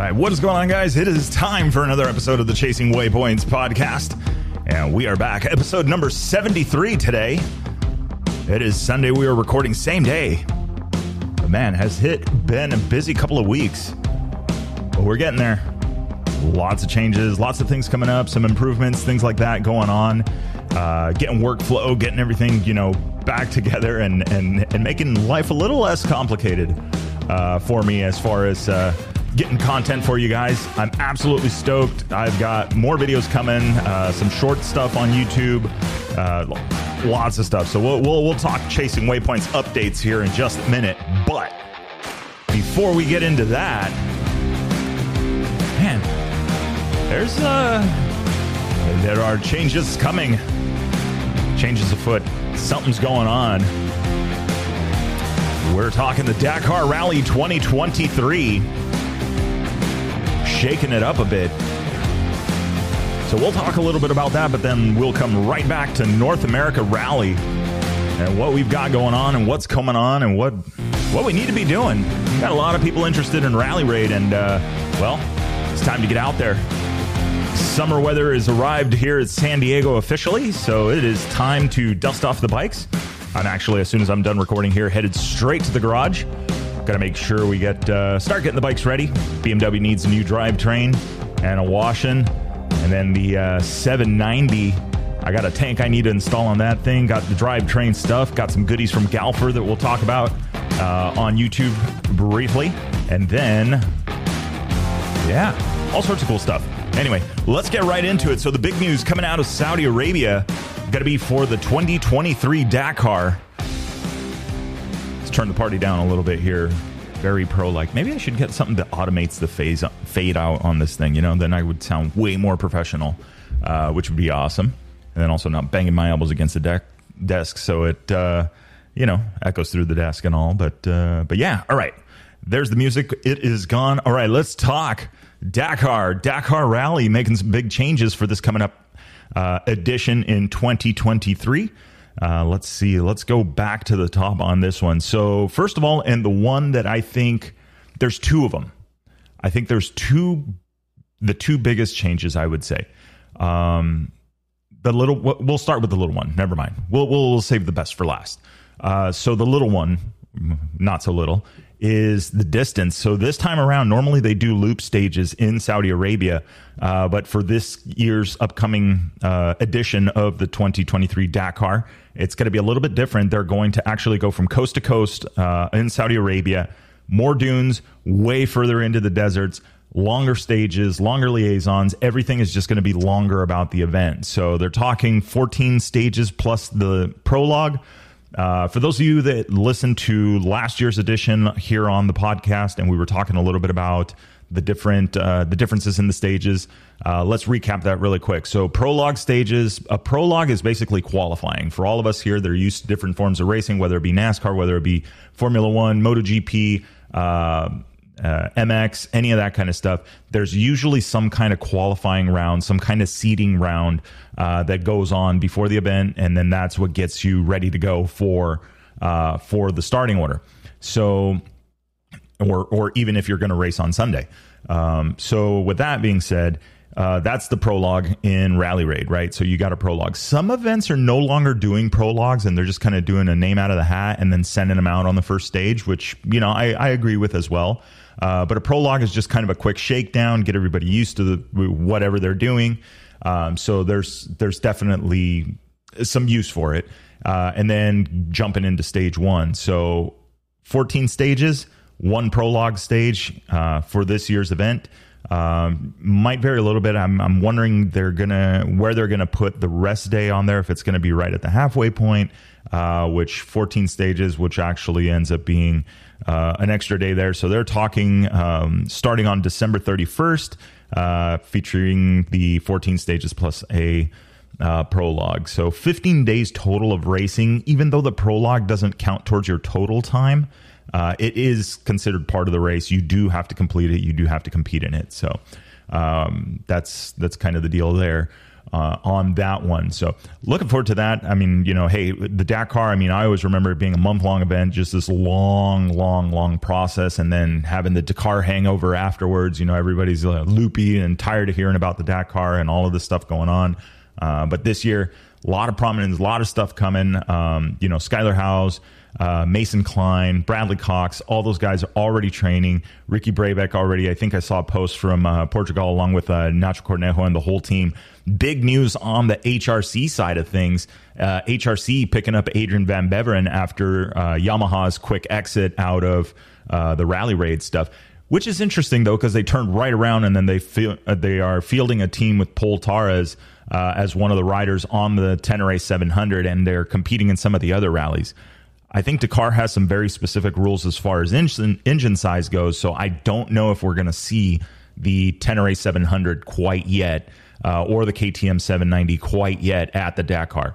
right, what is going on, guys? It is time for another episode of the Chasing Waypoints podcast. And we are back, episode number 73 today. It is Sunday. We are recording same day. But man, has hit been a busy couple of weeks. But we're getting there. Lots of changes, lots of things coming up, some improvements, things like that going on. Uh, getting workflow, getting everything, you know, back together and, and, and making life a little less complicated uh, for me as far as uh, getting content for you guys. I'm absolutely stoked. I've got more videos coming, uh, some short stuff on YouTube, uh, lots of stuff. So we'll, we'll, we'll talk chasing waypoints updates here in just a minute. But before we get into that, man, there's uh, there are changes coming, changes afoot. Something's going on. We're talking the Dakar Rally 2023 shaking it up a bit. So we'll talk a little bit about that, but then we'll come right back to North America Rally and what we've got going on and what's coming on and what what we need to be doing. We've got a lot of people interested in Rally Raid, and uh, well, it's time to get out there. Summer weather has arrived here at San Diego officially, so it is time to dust off the bikes. I'm actually, as soon as I'm done recording here, headed straight to the garage Got to make sure we get uh, start getting the bikes ready. BMW needs a new drivetrain and a washing, and then the uh, 790. I got a tank I need to install on that thing. Got the drivetrain stuff. Got some goodies from Galfer that we'll talk about uh, on YouTube briefly, and then yeah, all sorts of cool stuff. Anyway, let's get right into it. So the big news coming out of Saudi Arabia got to be for the 2023 Dakar Let's turn the party down a little bit here. Very pro like. Maybe I should get something that automates the phase fade out on this thing. You know, then I would sound way more professional, uh, which would be awesome. And then also not banging my elbows against the deck desk, so it uh, you know echoes through the desk and all. But uh, but yeah, all right. There's the music. It is gone. All right, let's talk Dakar. Dakar Rally making some big changes for this coming up uh, edition in 2023. Uh, let's see. Let's go back to the top on this one. So, first of all, and the one that I think there's two of them. I think there's two, the two biggest changes, I would say. Um, the little, we'll start with the little one. Never mind. We'll, we'll save the best for last. Uh, so, the little one, not so little, is the distance. So this time around, normally they do loop stages in Saudi Arabia, uh, but for this year's upcoming uh, edition of the 2023 Dakar, it's going to be a little bit different. They're going to actually go from coast to coast uh, in Saudi Arabia, more dunes, way further into the deserts. Longer stages, longer liaisons, everything is just going to be longer about the event. So they're talking 14 stages plus the prologue. Uh, for those of you that listened to last year's edition here on the podcast, and we were talking a little bit about the different uh, the differences in the stages. Uh, let's recap that really quick. So, prologue stages. A prologue is basically qualifying for all of us here. They're used to different forms of racing, whether it be NASCAR, whether it be Formula One, MotoGP. Uh, MX, any of that kind of stuff, there's usually some kind of qualifying round, some kind of seeding round uh, that goes on before the event, and then that's what gets you ready to go for uh, for the starting order. So, or or even if you're going to race on Sunday. Um, so, with that being said. Uh, that's the prologue in Rally Raid, right? So you got a prologue. Some events are no longer doing prologues and they're just kind of doing a name out of the hat and then sending them out on the first stage, which, you know, I, I agree with as well. Uh, but a prologue is just kind of a quick shakedown, get everybody used to the, whatever they're doing. Um, so there's there's definitely some use for it. Uh, and then jumping into stage one. So 14 stages, one prologue stage uh, for this year's event. Um, might vary a little bit. I'm, I'm wondering they're gonna where they're gonna put the rest day on there. If it's gonna be right at the halfway point, uh, which 14 stages, which actually ends up being uh, an extra day there. So they're talking um, starting on December 31st, uh, featuring the 14 stages plus a uh, prologue. So 15 days total of racing, even though the prologue doesn't count towards your total time. Uh, it is considered part of the race. You do have to complete it. You do have to compete in it. So um, that's that's kind of the deal there. Uh, on that one. So looking forward to that. I mean, you know, hey, the Dakar. I mean, I always remember it being a month long event, just this long, long, long process, and then having the Dakar hangover afterwards. You know, everybody's uh, loopy and tired of hearing about the Dakar and all of this stuff going on. Uh, but this year, a lot of prominence, a lot of stuff coming. Um, you know, Skyler Howes uh, Mason Klein, Bradley Cox, all those guys are already training. Ricky Brabec already. I think I saw a post from uh, Portugal along with uh, Nacho Cornejo and the whole team. Big news on the HRC side of things. Uh, HRC picking up Adrian Van Beveren after uh, Yamaha's quick exit out of uh, the rally raid stuff. Which is interesting though, because they turned right around and then they feel uh, they are fielding a team with Pol Tarrés uh, as one of the riders on the Tenere 700, and they're competing in some of the other rallies. I think Dakar has some very specific rules as far as engine, engine size goes. So I don't know if we're going to see the Tenere 700 quite yet uh, or the KTM 790 quite yet at the Dakar.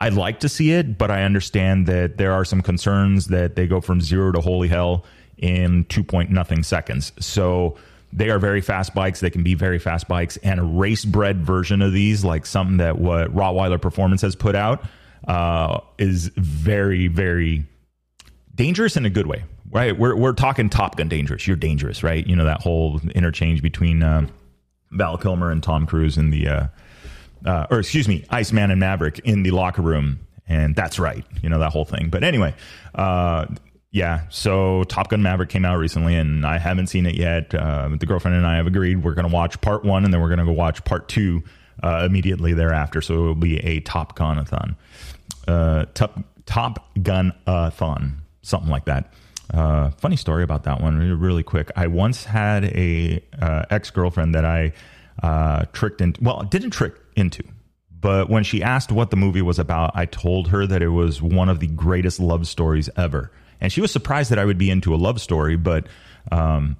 I'd like to see it, but I understand that there are some concerns that they go from zero to holy hell in two point nothing seconds. So they are very fast bikes. They can be very fast bikes, and a race bred version of these, like something that what Rottweiler Performance has put out, uh, is very, very dangerous in a good way, right? We're, we're talking Top Gun dangerous. You're dangerous, right? You know, that whole interchange between uh, Val Kilmer and Tom Cruise in the, uh, uh, or excuse me, Iceman and Maverick in the locker room. And that's right, you know, that whole thing. But anyway, uh, yeah, so Top Gun Maverick came out recently, and I haven't seen it yet. Uh, the girlfriend and I have agreed we're going to watch part one, and then we're going to go watch part two uh, immediately thereafter. So it will be a Top Gun-a-thon uh, Top Top Gun a thon, something like that. Uh, funny story about that one, really, quick. I once had a uh, ex girlfriend that I uh, tricked into. Well, didn't trick into, but when she asked what the movie was about, I told her that it was one of the greatest love stories ever, and she was surprised that I would be into a love story, but. Um,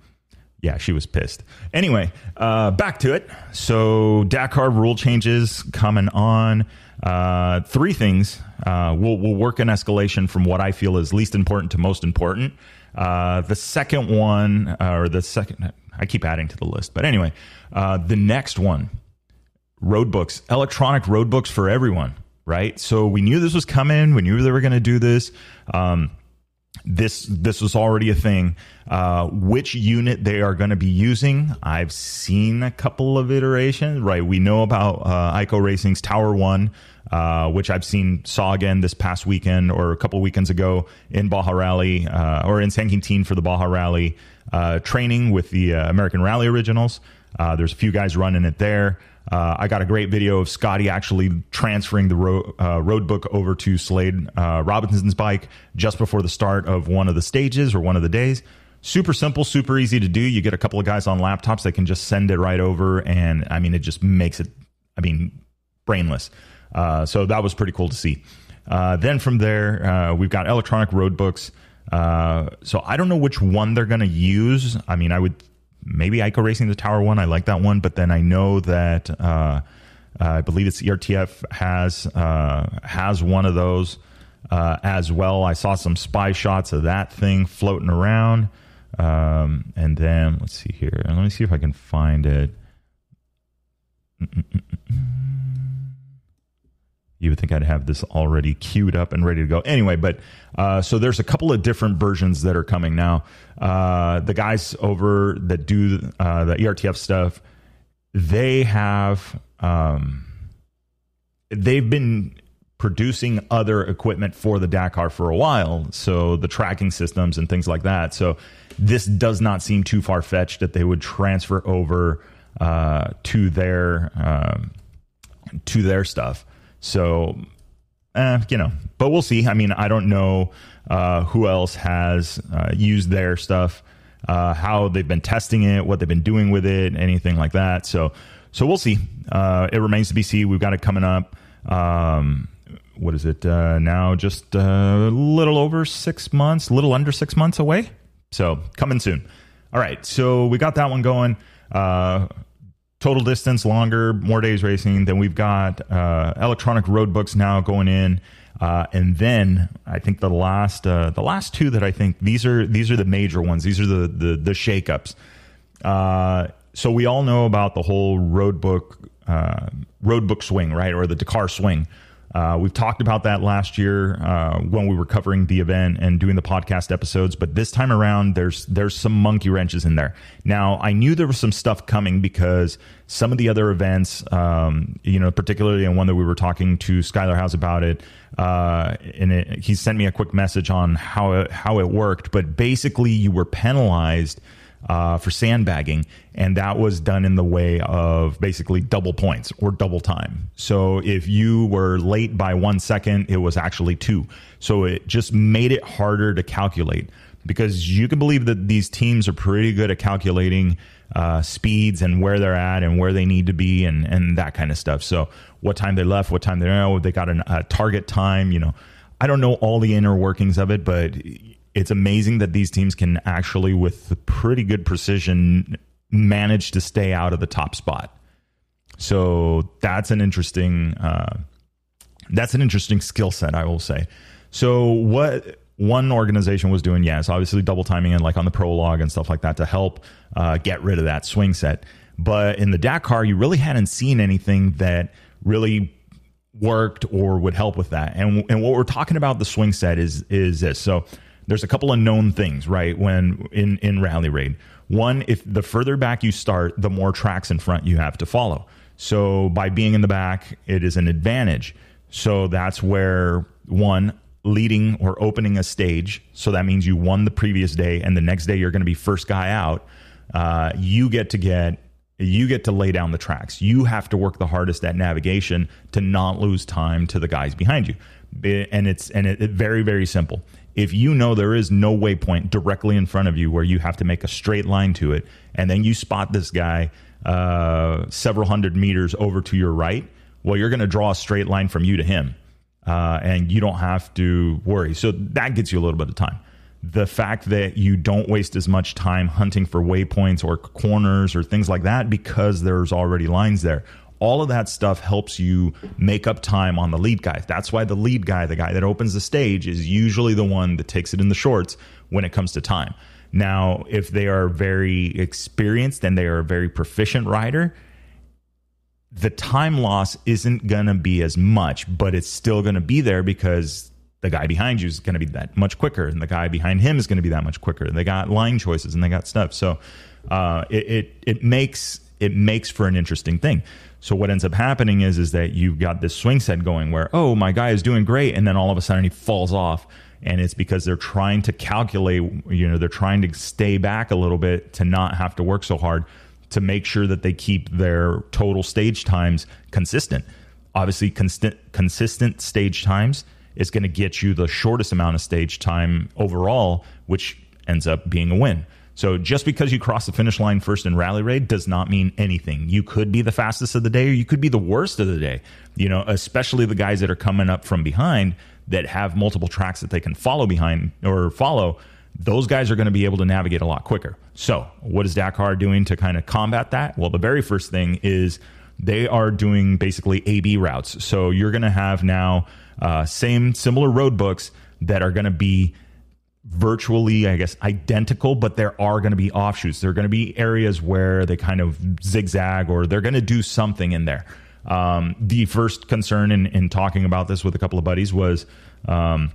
yeah, she was pissed. Anyway, uh, back to it. So Dakar rule changes coming on. Uh, three things. Uh, we'll, we'll work an escalation from what I feel is least important to most important. Uh, the second one, uh, or the second, I keep adding to the list, but anyway, uh, the next one, road books, electronic road books for everyone, right? So we knew this was coming. We knew they were going to do this. Um, this this was already a thing. Uh, which unit they are going to be using, I've seen a couple of iterations. Right, we know about uh, Ico Racing's Tower One, uh, which I've seen saw again this past weekend or a couple weekends ago in Baja Rally uh, or in San Quintin for the Baja Rally uh, training with the uh, American Rally Originals. there's a few guys running it there. Uh, I got a great video of Scotty actually transferring the ro- uh, road book over to Slade uh, Robinson's bike just before the start of one of the stages or one of the days. Super simple, super easy to do. You get a couple of guys on laptops that can just send it right over, and I mean, it just makes it, I mean, brainless. Uh, so that was pretty cool to see. Uh, then from there, uh, we've got electronic road books. so I don't know which one they're going to use. I mean, I would maybe Ico Racing the Tower one. I like that one, but then I know that uh, I believe it's ERTF has uh, has one of those uh, as well. I saw some spy shots of that thing floating around, um, and then let's see here. Let me see if I can find it. Mm-mm-mm-mm. You would think I'd have this already queued up and ready to go. Anyway, but uh, so there's a couple of different versions that are coming now. Uh, the guys over that do uh, the ERTF stuff, they have um, they've been producing other equipment for the Dakar for a while. So the tracking systems and things like that. So this does not seem too far fetched that they would transfer over uh, to their um, to their stuff. So, eh, you know, but we'll see. I mean, I don't know uh, who else has uh, used their stuff, uh, how they've been testing it, what they've been doing with it, anything like that. So, so we'll see. Uh, it remains to be seen. We've got it coming up. Um, what is it uh, now? Just a little over six months, a little under six months away. So coming soon. All right, so we got that one going. Total distance longer, more days racing. Then we've got uh, electronic road books now going in. Uh, and then I think the last uh, the last two that I think these are these are the major ones. These are the the, the shakeups. Uh, so we all know about the whole road book uh, swing, right, or the Dakar swing. Uh, we've talked about that last year uh, when we were covering the event and doing the podcast episodes, but this time around, there's there's some monkey wrenches in there. Now, I knew there was some stuff coming because some of the other events, um, you know, particularly in one that we were talking to Skyler Howes about it, uh, and it, he sent me a quick message on how it, how it worked. But basically, you were penalized uh, for sandbagging, and that was done in the way of basically double points or double time. So if you were late by one second, it was actually two. So it just made it harder to calculate because you can believe that these teams are pretty good at calculating uh, speeds and where they're at and where they need to be and and that kind of stuff. So what time they left, what time they know, they got an, a target time. You know, I don't know all the inner workings of it, but it's amazing that these teams can actually, with pretty good precision, manage to stay out of the top spot. So that's an interesting uh, that's an interesting skill set, I will say. So what one organization was doing, yes, obviously double timing and like on the prologue and stuff like that to help uh, get rid of that swing set. But in the Dakar, you really hadn't seen anything that really worked or would help with that. And and what we're talking about the swing set is is this. So there's a couple of known things, right? When in in rally raid, one, if the further back you start, the more tracks in front you have to follow. So by being in the back, it is an advantage. So that's where one leading or opening a stage. So that means you won the previous day, and the next day you're going to be first guy out. Uh, you get to get you get to lay down the tracks. You have to work the hardest at navigation to not lose time to the guys behind you. And it's and it, it very very simple if you know there is no waypoint directly in front of you where you have to make a straight line to it, and then you spot this guy uh, several hundred meters over to your right, well, you're going to draw a straight line from you to him, uh, and you don't have to worry. So that gets you a little bit of time. The fact that you don't waste as much time hunting for waypoints or corners or things like that because there's already lines there all of that stuff helps you make up time on the lead guy. That's why the lead guy, the guy that opens the stage, is usually the one that takes it in the shorts when it comes to time. Now, if they are very experienced and they are a very proficient rider, the time loss isn't going to be as much, but it's still going to be there because the guy behind you is going to be that much quicker, and the guy behind him is going to be that much quicker. They got line choices and they got stuff. So uh, it, it it makes it makes for an interesting thing. So what ends up happening is is that you've got this swing set going where oh my guy is doing great and then all of a sudden he falls off and it's because they're trying to calculate you know they're trying to stay back a little bit to not have to work so hard to make sure that they keep their total stage times consistent. Obviously consistent consistent stage times is going to get you the shortest amount of stage time overall which ends up being a win. So just because you cross the finish line first in rally raid does not mean anything. You could be the fastest of the day or you could be the worst of the day. You know, especially the guys that are coming up from behind that have multiple tracks that they can follow behind or follow. Those guys are going to be able to navigate a lot quicker. So, what is Dakar doing to kind of combat that? Well, the very first thing is they are doing basically AB routes. So, you're going to have now uh, same similar road books that are going to be virtually, I guess, identical, but there are going to be offshoots. There are going to be areas where they kind of zigzag or they're going to do something in there. Um, the first concern in, in talking about this with a couple of buddies was um,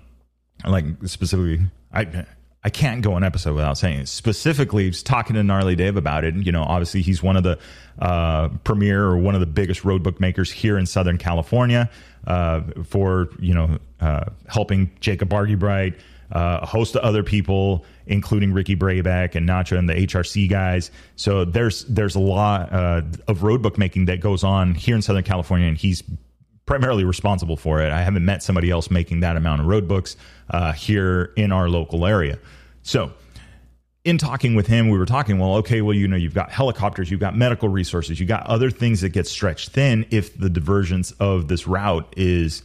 like specifically, I I can't go an episode without saying. Specifically, talking to Gnarly Dave about it. You know, obviously he's one of the uh, premier or one of the biggest road makers here in Southern California uh, for you know uh, helping Jacob Argubright uh, a host of other people, including Ricky Brabec and Nacho and the HRC guys. So there's there's a lot uh, of road bookmaking that goes on here in Southern California, and he's primarily responsible for it. I haven't met somebody else making that amount of road books uh, here in our local area. So in talking with him, we were talking, well, okay, well, you know, you've got helicopters, you've got medical resources, you've got other things that get stretched thin if the divergence of this route is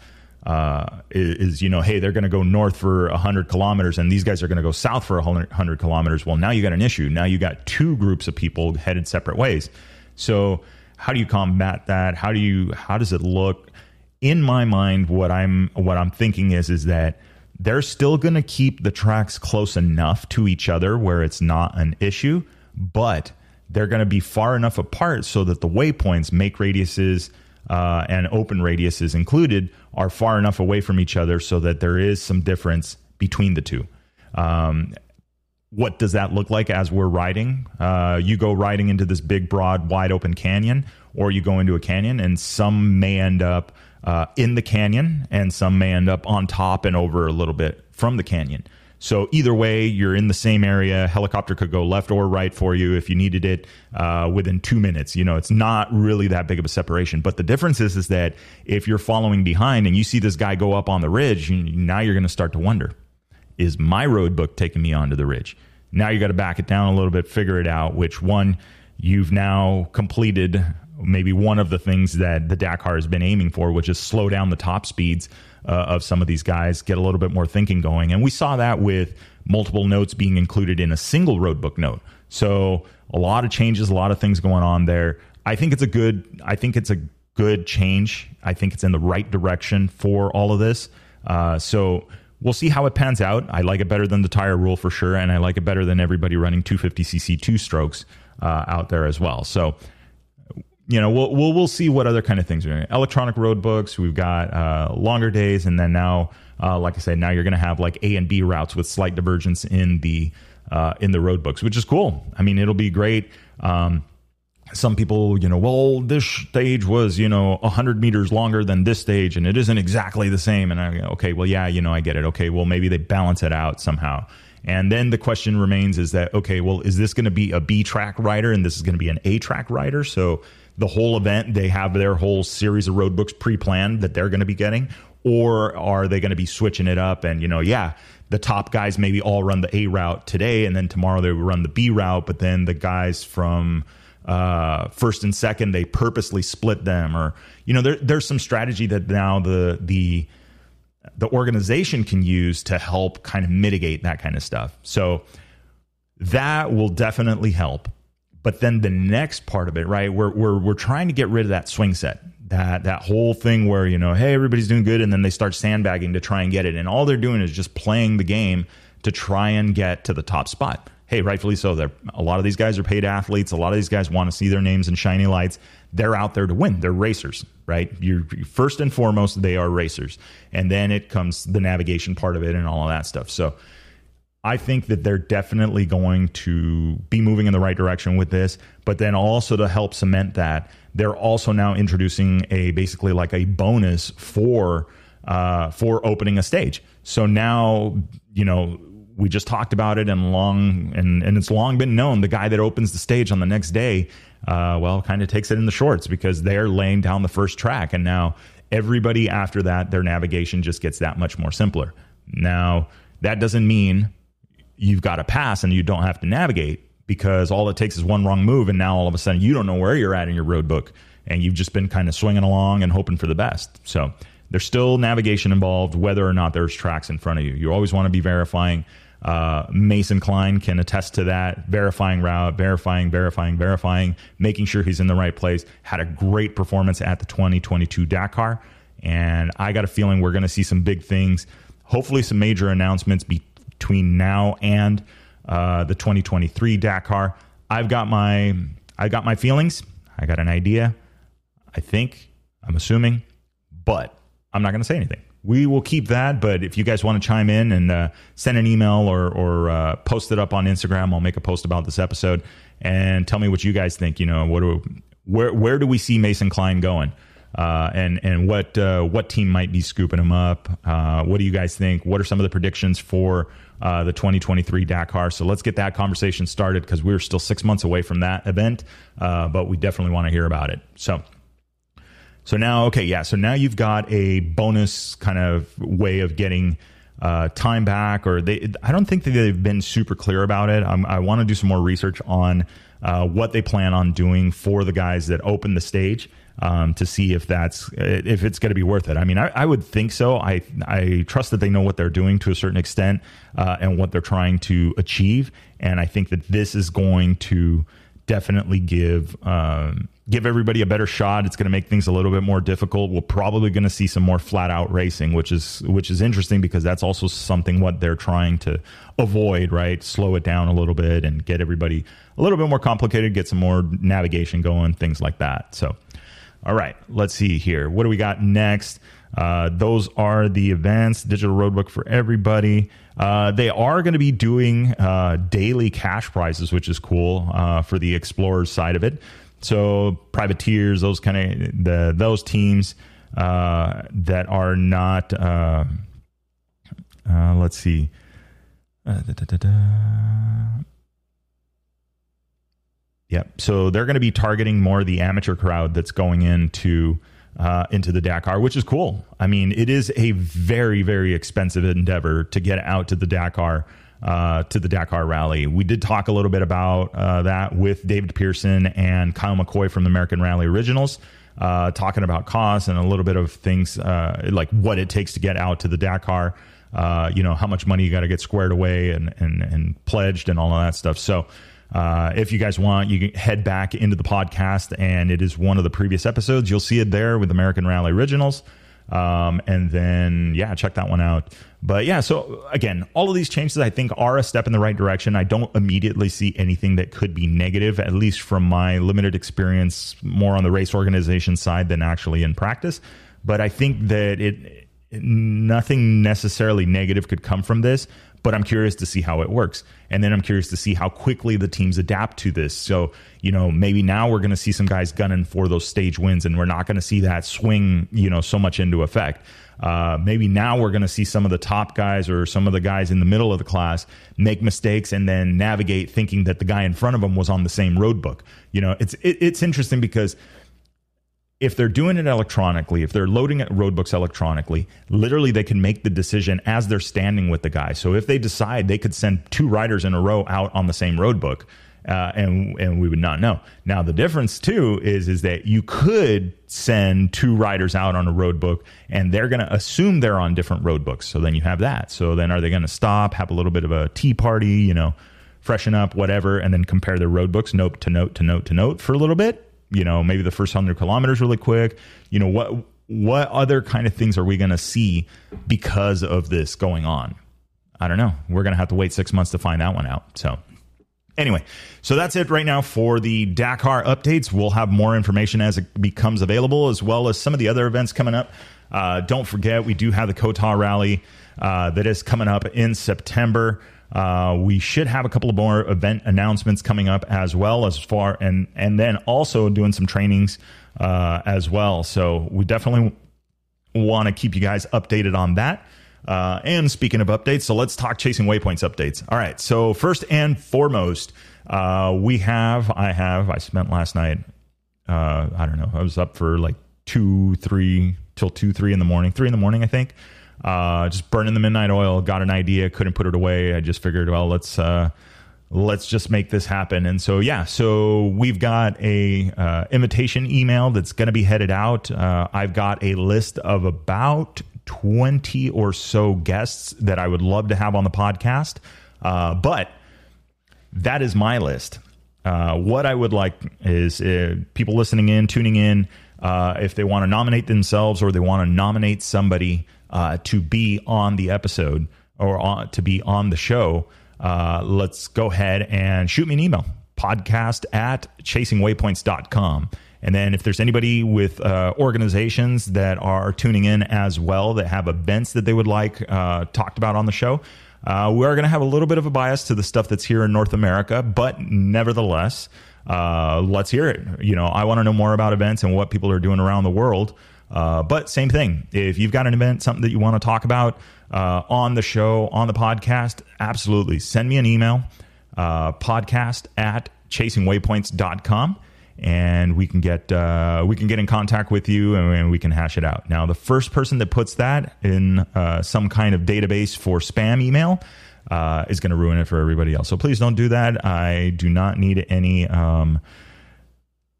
uh, is, you know, hey, they're going to go north for 100 kilometers and these guys are going to go south for 100 kilometers. Well, now you got an issue. Now you got two groups of people headed separate ways. So, how do you combat that? How do you how does it look? In my mind, what I'm what I'm thinking is is that they're still going to keep the tracks close enough to each other where it's not an issue, but they're going to be far enough apart so that the waypoints, make radiuses, uh, and open radiuses included, are far enough away from each other so that there is some difference between the two. Um, what does that look like as we're riding? Uh, you go riding into this big, broad, wide open canyon, or you go into a canyon, and some may end up uh, in the canyon, and some may end up on top and over a little bit from the canyon. So either way, you're in the same area. Helicopter could go left or right for you if you needed it uh, within two minutes. You know, it's not really that big of a separation. But the difference is, is that if you're following behind and you see this guy go up on the ridge, you, now you're going to start to wonder: Is my road book taking me onto the ridge? Now you got to back it down a little bit, figure it out. Which one you've now completed? Maybe one of the things that the Dakar has been aiming for, which is slow down the top speeds uh, of some of these guys, get a little bit more thinking going. And we saw that with multiple notes being included in a single roadbook note. So a lot of changes, a lot of things going on there. I think it's a good. I think it's a good change. I think it's in the right direction for all of this. Uh, so we'll see how it pans out. I like it better than the tire rule for sure, and I like it better than everybody running 250cc two strokes uh, out there as well. So you know, we'll, we'll, we'll see what other kind of things are. Doing. Electronic road books. We've got uh, longer days, and then now, uh, like I said, now you're going to have like A and B routes with slight divergence in the uh, in the road books, which is cool. I mean, it'll be great. Um, some people, you know, well, this stage was, you know, 100 meters longer than this stage, and it isn't exactly the same. And I, okay, well, yeah, you know, I get it. Okay, well, maybe they balance it out somehow. And then the question remains is that, okay, well, is this going to be a B track rider and this is going to be an A track rider? So the whole event, they have their whole series of road books pre-planned that they're going to be getting, or are they going to be switching it up? And you know, yeah, the top guys maybe all run the A route today, and then tomorrow they run the B route, but then the guys from uh, first and second they purposely split them, or you know, there, there's some strategy that now the the the organization can use to help kind of mitigate that kind of stuff. So that will definitely help. But then the next part of it, right? We're we're we're trying to get rid of that swing set. That that whole thing where, you know, hey, everybody's doing good and then they start sandbagging to try and get it. And all they're doing is just playing the game to try and get to the top spot. Hey, rightfully so. They're, a lot of these guys are paid athletes. A lot of these guys want to see their names in shiny lights. They're out there to win. They're racers, right? You're first and foremost, they are racers, and then it comes the navigation part of it and all of that stuff. So I think that they're definitely going to be moving in the right direction with this, but then also to help cement that, they're also now introducing a basically like a bonus for uh, for opening a stage. So now, you know, we just talked about it and long and, and it's long been known the guy that opens the stage on the next day, uh, well, kind of takes it in the shorts because they're laying down the first track, and now everybody after that, their navigation just gets that much more simpler. Now that doesn't mean you've got to pass and you don't have to navigate because all it takes is one wrong move and now all of a sudden you don't know where you're at in your road book and you've just been kind of swinging along and hoping for the best. So there's still navigation involved whether or not there's tracks in front of you. You always want to be verifying. Uh, Mason Klein can attest to that. Verifying route, verifying, verifying, verifying, making sure he's in the right place. Had a great performance at the 2022 Dakar. And I got a feeling we're going to see some big things. Hopefully, some major announcements be, between now and uh, the 2023 Dakar. I've got my I got my feelings. I got an idea. I think I'm assuming, but I'm not going to say anything. We will keep that. But if you guys want to chime in and uh, send an email or or uh, post it up on Instagram, I'll make a post about this episode and tell me what you guys think. You know, what do where where do we see Mason Klein going? Uh, and and what uh, what team might be scooping him up? Uh, what do you guys think? What are some of the predictions for uh, the 2023 Dakar. So let's get that conversation started because we're still six months away from that event, uh, but we definitely want to hear about it. So. So now, okay, yeah. So now you've got a bonus kind of way of getting uh, time back, or they. I don't think that they've been super clear about it. I'm, i want to do some more research on uh, what they plan on doing for the guys that open the stage um, to see if that's if it's going to be worth it. I mean, I, I, would think so. I I trust that they know what they're doing to a certain extent uh, and what they're trying to achieve, and I think that this is going to definitely give um, give everybody a better shot. It's going to make things a little bit more difficult. We're probably going to see some more flat out racing, which is which is interesting because that's also something what they're trying to avoid, right? Slow it down a little bit and get everybody a little bit more complicated, get some more navigation going, things like that. So, all right, let's see here. What do we got next? Uh, those are the events, digital roadbook for everybody. Uh, they are going to be doing uh, daily cash prizes, which is cool uh, for the explorers side of it. So privateers, those kind of the those teams uh, that are not. Uh, let's see. Da, da, da, Yep. So they're going to be targeting more the amateur crowd that's going into uh, into the Dakar, which is cool. I mean, it is a very very expensive endeavor to get out to the Dakar. Uh, to the Dakar Rally. We did talk a little bit about uh, that with David Pearson and Kyle McCoy from the American Rally Originals, uh, talking about costs and a little bit of things uh, like what it takes to get out to the Dakar. Uh, you know how much money you got to get squared away and, and and pledged and all of that stuff. So uh, if you guys want, you can head back into the podcast, and it is one of the previous episodes. You'll see it there with American Rally Originals. Um, and then, yeah, check that one out. But yeah, so again, all of these changes I think are a step in the right direction. I don't immediately see anything that could be negative, at least from my limited experience, more on the race organization side than actually in practice. But I think that it nothing necessarily negative could come from this but I'm curious to see how it works. And then I'm curious to see how quickly the teams adapt to this. So, you know, maybe now we're going to see some guys gunning for those stage wins and we're not going to see that swing, you know, so much into effect. Uh, maybe now we're going to see some of the top guys or some of the guys in the middle of the class make mistakes and then navigate thinking that the guy in front of them was on the same road book. You know, it's it, it's interesting because if they're doing it electronically, if they're loading at roadbooks electronically, literally they can make the decision as they're standing with the guy. So if they decide they could send two riders in a row out on the same roadbook, uh, and and we would not know. Now the difference too is is that you could send two riders out on a road book, and they're going to assume they're on different road books. So then you have that. So then are they going to stop, have a little bit of a tea party, you know, freshen up, whatever, and then compare their road books note to note to note to note for a little bit? You know maybe the first 100 kilometers really quick. You know what what other kind of things are we going to see because of this going on? I don't know. We're going to have to wait six months to find that one out. So anyway so that's it right now for the dakar updates. We'll have more information as it becomes available as well as some of the other events coming up. Uh, don't forget we do have the COTA rally uh, that is coming up in september uh, we should have a couple of more event announcements coming up as well as far and and then also doing some trainings uh, as well. So we definitely want to keep you guys updated on that. Uh, and speaking of updates, so let's talk chasing waypoints updates. All right. So first and foremost, uh, we have I have I spent last night. Uh, I don't know. I was up for like two, three till two, three in the morning, three in the morning, I think uh, just burning the midnight oil. Got an idea, couldn't put it away. I just figured, well, let's uh, let's just make this happen. And so, yeah, so we've got a uh, invitation email that's going to be headed out. Uh, I've got a list of about twenty or so guests that I would love to have on the podcast, uh, but that is my list. Uh, what I would like is people listening in, tuning in, if they want to nominate themselves or they want to nominate somebody uh, to be on the episode or on, to be on the show, uh, let's go ahead and shoot me an email podcast at chasingwaypoints.com. And then if there's anybody with uh, organizations that are tuning in as well that have events that they would like uh, talked about on the show, uh, we are going to have a little bit of a bias to the stuff that's here in North America, but nevertheless, uh, let's hear it. You know, I want to know more about events and what people are doing around the world. Uh, but same thing. If you've got an event, something that you want to talk about uh, on the show, on the podcast, absolutely send me an email, uh, podcast at chasingwaypoints.com and we can get uh, we can get in contact with you and, and, we can hash it out. Now, the first person that puts that in uh, some kind of database for spam email uh, is going to ruin it for everybody else. So please don't do that. I do not need any. Um,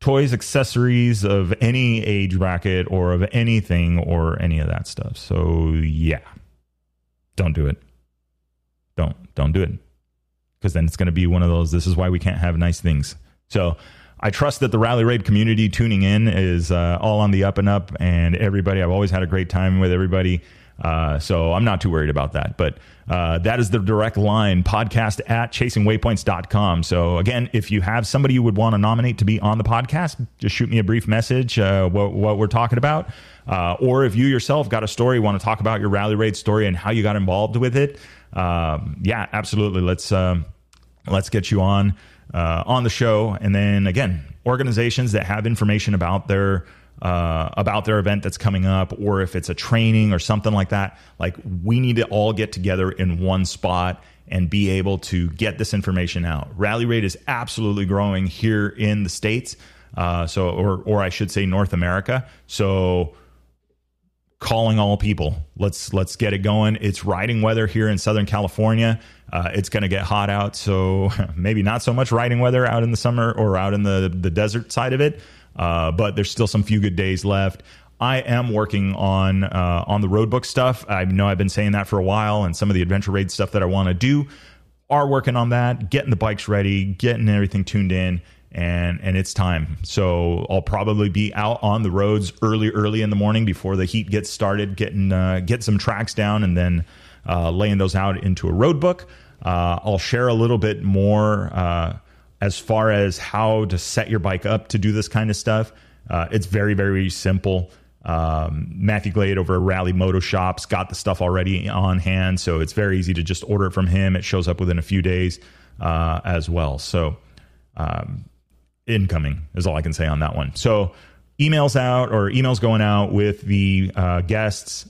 toys, accessories of any age bracket or of anything or any of that stuff. So yeah, don't do it. Don't don't do it because then it's going to be one of those. This is why we can't have nice things. So I trust that the Rally Raid community tuning in is uh, all on the up and up, and everybody. I've always had a great time with everybody. Uh, so I'm not too worried about that. But uh, that is the direct line podcast at chasingwaypoints.com. So again, if you have somebody you would want to nominate to be on the podcast, just shoot me a brief message, uh, what, what, we're talking about. Uh, or if you yourself got a story, want to talk about your rally raid story and how you got involved with it. Um, yeah, absolutely. Let's, um, let's get you on, uh, on the show. And then again, organizations that have information about their, uh, about their event that's coming up, or if it's a training or something like that. Like we need to all get together in one spot and be able to get this information out. Rally raid is absolutely growing here in the states, uh, so or or I should say North America. So calling all people. Let's let's get it going. It's riding weather here in Southern California. Uh, it's going to get hot out, so maybe not so much riding weather out in the summer or out in the the desert side of it. Uh, but there's still some few good days left. I am working on uh, on the road book stuff. I know I've been saying that for a while, and some of the adventure raid stuff that I want to do are working on that, getting the bikes ready, getting everything tuned in, and and it's time. So I'll probably be out on the roads early, early in the morning before the heat gets started, getting uh, get some tracks down, and then uh, laying those out into a road book. Uh, I'll share a little bit more uh, as far as how to set your bike up to do this kind of stuff. Uh, it's very, very simple. Um, Matthew Glade over at Rally Moto Shops got the stuff already on hand, so it's very easy to just order it from him. It shows up within a few days uh, as well. So, um, incoming is all I can say on that one. So, emails out or emails going out with the uh, guests.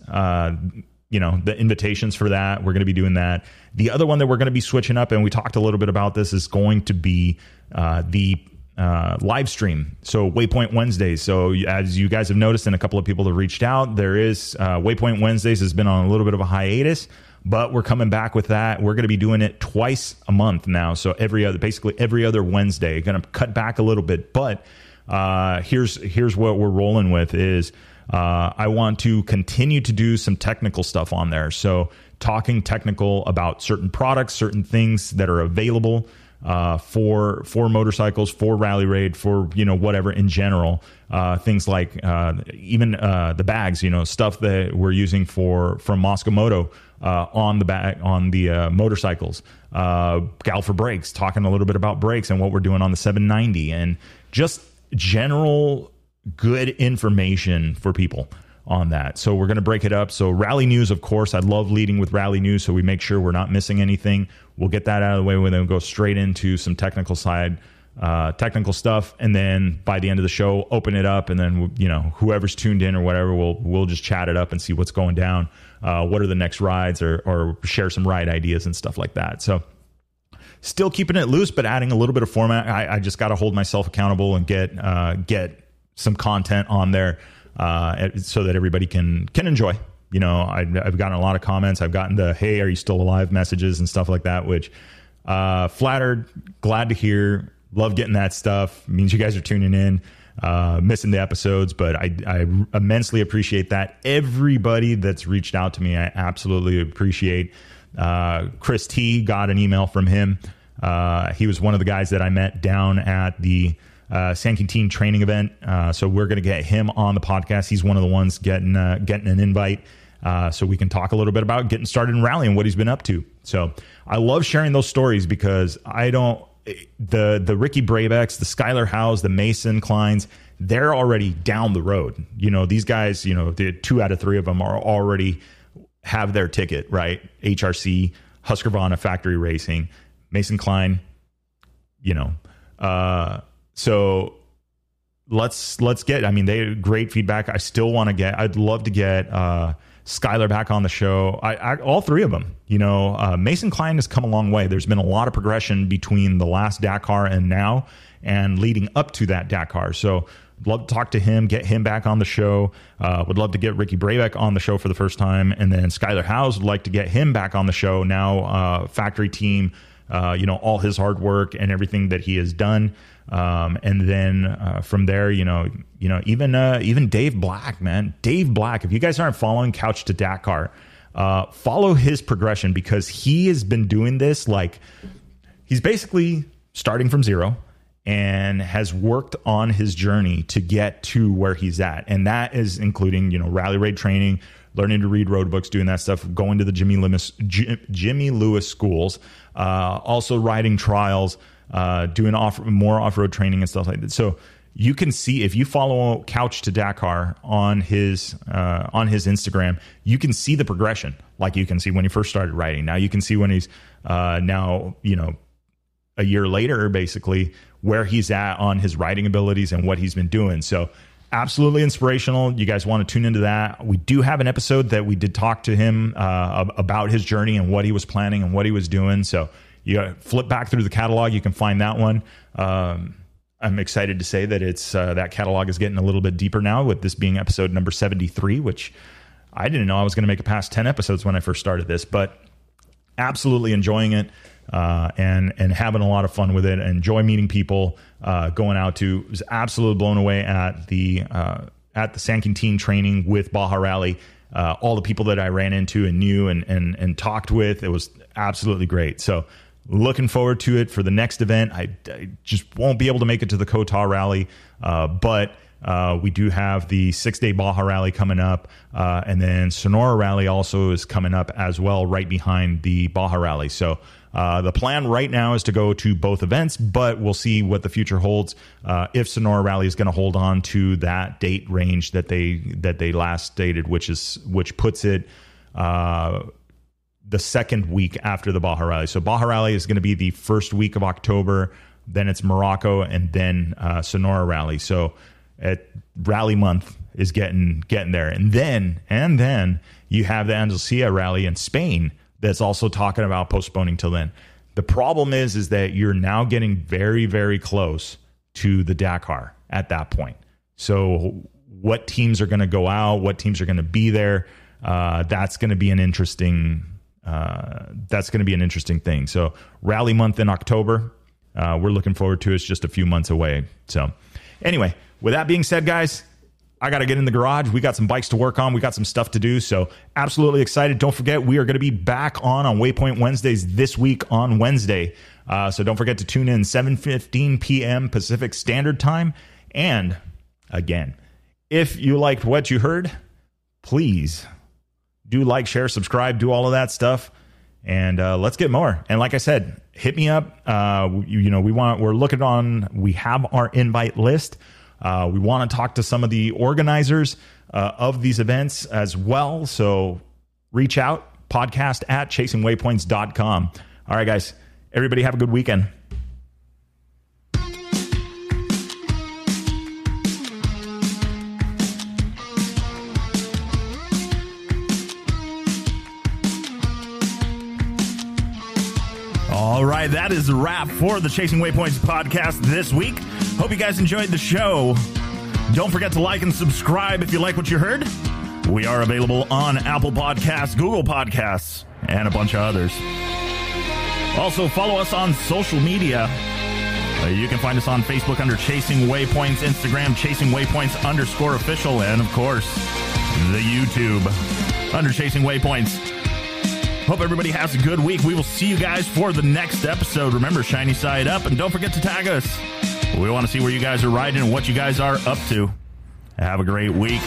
You know the invitations for that. We're going to be doing that. The other one that we're going to be switching up, and we talked a little bit about this, is going to be uh, the uh, live stream. So Waypoint Wednesdays. So as you guys have noticed, and a couple of people have reached out, there is uh, Waypoint Wednesdays has been on a little bit of a hiatus, but we're coming back with that. We're going to be doing it twice a month now. So every other, basically every other Wednesday. Going to cut back a little bit, but uh, here's here's what we're rolling with is uh, I want to continue to do some technical stuff on there. So, talking technical about certain products, certain things that are available uh, for for motorcycles, for rally raid, for you know whatever in general. Uh, things like uh, even uh, the bags, you know, stuff that we're using for from Mosko Moto uh, on the back on the uh, motorcycles. Galfer brakes, talking a little bit about brakes and what we're doing on the 790, and just general good information for people on that. So we're going to break it up. So rally news, of course, I love leading with rally news, so we make sure we're not missing anything. We'll get that out of the way. We then go straight into some technical side, uh, technical stuff, and then by the end of the show, open it up, and then you know whoever's tuned in or whatever, we'll we'll just chat it up and see what's going down. Uh, what are the next rides, or or share some ride ideas and stuff like that. So still keeping it loose, but adding a little bit of format. I, I just got to hold myself accountable and get uh, get some content on there uh, so that everybody can can enjoy. You know, I've, I've, gotten a lot of comments. I've gotten the "Hey, are you still alive?" messages and stuff like that, which uh, flattered, glad to hear. Love getting that stuff. It means you guys are tuning in, uh, missing the episodes, but I, I immensely appreciate that. Everybody that's reached out to me, I absolutely appreciate. Uh, Chris T got an email from him. Uh, he was one of the guys that I met down at the uh, San Quintin training event. Uh, so we're going to get him on the podcast. He's one of the ones getting uh, getting an invite. Uh, so we can talk a little bit about getting started in rally and what he's been up to. So I love sharing those stories because I don't the the Ricky Brabecs, the Skyler Howes, the Mason Kleins, they're already down the road. You know, these guys, you know, the two out of three of them are already have their ticket, right? HRC, Husqvarna Factory Racing, Mason Klein, you know, uh, so let's let's get. I mean, they great feedback. I still want to get. I'd love to get uh, Skyler back on the show. I, I, all three of them. You know, uh, Mason Klein has come a long way. There's been a lot of progression between the last Dakar and now, and leading up to that Dakar. So love to talk to him, get him back on the show. Uh, would love to get Ricky Brabec on the show for the first time, and then Skyler Howes would like to get him back on the show now. Uh, factory team, uh, you know, all his hard work and everything that he has done. Um, and then uh, from there, you know, you know, even uh, even Dave Black, man, Dave Black. If you guys aren't following Couch to Dakar, uh, follow his progression because he has been doing this like he's basically starting from zero and has worked on his journey to get to where he's at. And that is including, you know, rally raid training, learning to read road books, doing that stuff, going to the Jimmy Lewis, Jimmy Lewis schools, uh, also riding trials, uh, doing off more off road training and stuff like that. So you can see if you follow Couch to Dakar on his uh, on his Instagram, you can see the progression. Like you can see when he first started riding. Now you can see when he's uh, now you know a year later, basically where he's at on his writing abilities and what he's been doing. So absolutely inspirational. You guys want to tune into that. We do have an episode that we did talk to him uh, about his journey and what he was planning and what he was doing. So you flip back through the catalog, you can find that one. Um, I'm excited to say that it's uh, that catalog is getting a little bit deeper now with this being episode number 73, which I didn't know I was going to make it past 10 episodes when I first started this, but absolutely enjoying it uh, and and having a lot of fun with it. Enjoy meeting people. Uh, going out to was absolutely blown away at the uh, at the San Quintin training with Baja Rally. Uh, all the people that I ran into and knew and and and talked with, it was absolutely great. So looking forward to it for the next event. I, I just won't be able to make it to the Kota Rally, uh, but. Uh, we do have the six day Baja Rally coming up, uh, and then Sonora Rally also is coming up as well, right behind the Baja Rally. So uh, the plan right now is to go to both events, but we'll see what the future holds. Uh, if Sonora Rally is going to hold on to that date range that they that they last stated, which is which puts it uh, the second week after the Baja Rally. So Baja Rally is going to be the first week of October. Then it's Morocco, and then uh, Sonora Rally. So at Rally Month is getting getting there, and then and then you have the Andalusia Rally in Spain that's also talking about postponing till then. The problem is, is that you're now getting very, very close to the Dakar at that point. So, what teams are going to go out? What teams are going to be there? Uh, that's going to be an interesting. Uh, that's going to be an interesting thing. So, rally month in October, uh, we're looking forward to. It's just a few months away. So, anyway, with that being said, guys, I got to get in the garage. We got some bikes to work on. We got some stuff to do. So absolutely excited. Don't forget, we are going to be back on on Waypoint Wednesdays this week on Wednesday. Uh, so don't forget to tune in 7:15 p.m. Pacific Standard Time. And again, if you liked what you heard, please do like, share, subscribe, do all of that stuff, and uh, let's get more. And like I said, hit me up. Uh, you, you know, we want we're looking on. We have our invite list. Uh, we want to talk to some of the organizers uh, of these events as well. So reach out, podcast at chasingwaypoints.com. All right, guys, everybody have a good weekend. That is the wrap for the Chasing Waypoints podcast this week. Hope you guys enjoyed the show. Don't forget to like and subscribe if you like what you heard. We are available on Apple Podcasts, Google Podcasts, and a bunch of others. Also, follow us on social media. Uh, you can find us on Facebook under Chasing Waypoints, Instagram Chasing Waypoints underscore official, and of course, the YouTube under Chasing Waypoints. Hope everybody has a good week. We will see you guys for the next episode. Remember, shiny side up, and don't forget to tag us. We want to see where you guys are riding and what you guys are up to. Have a great week.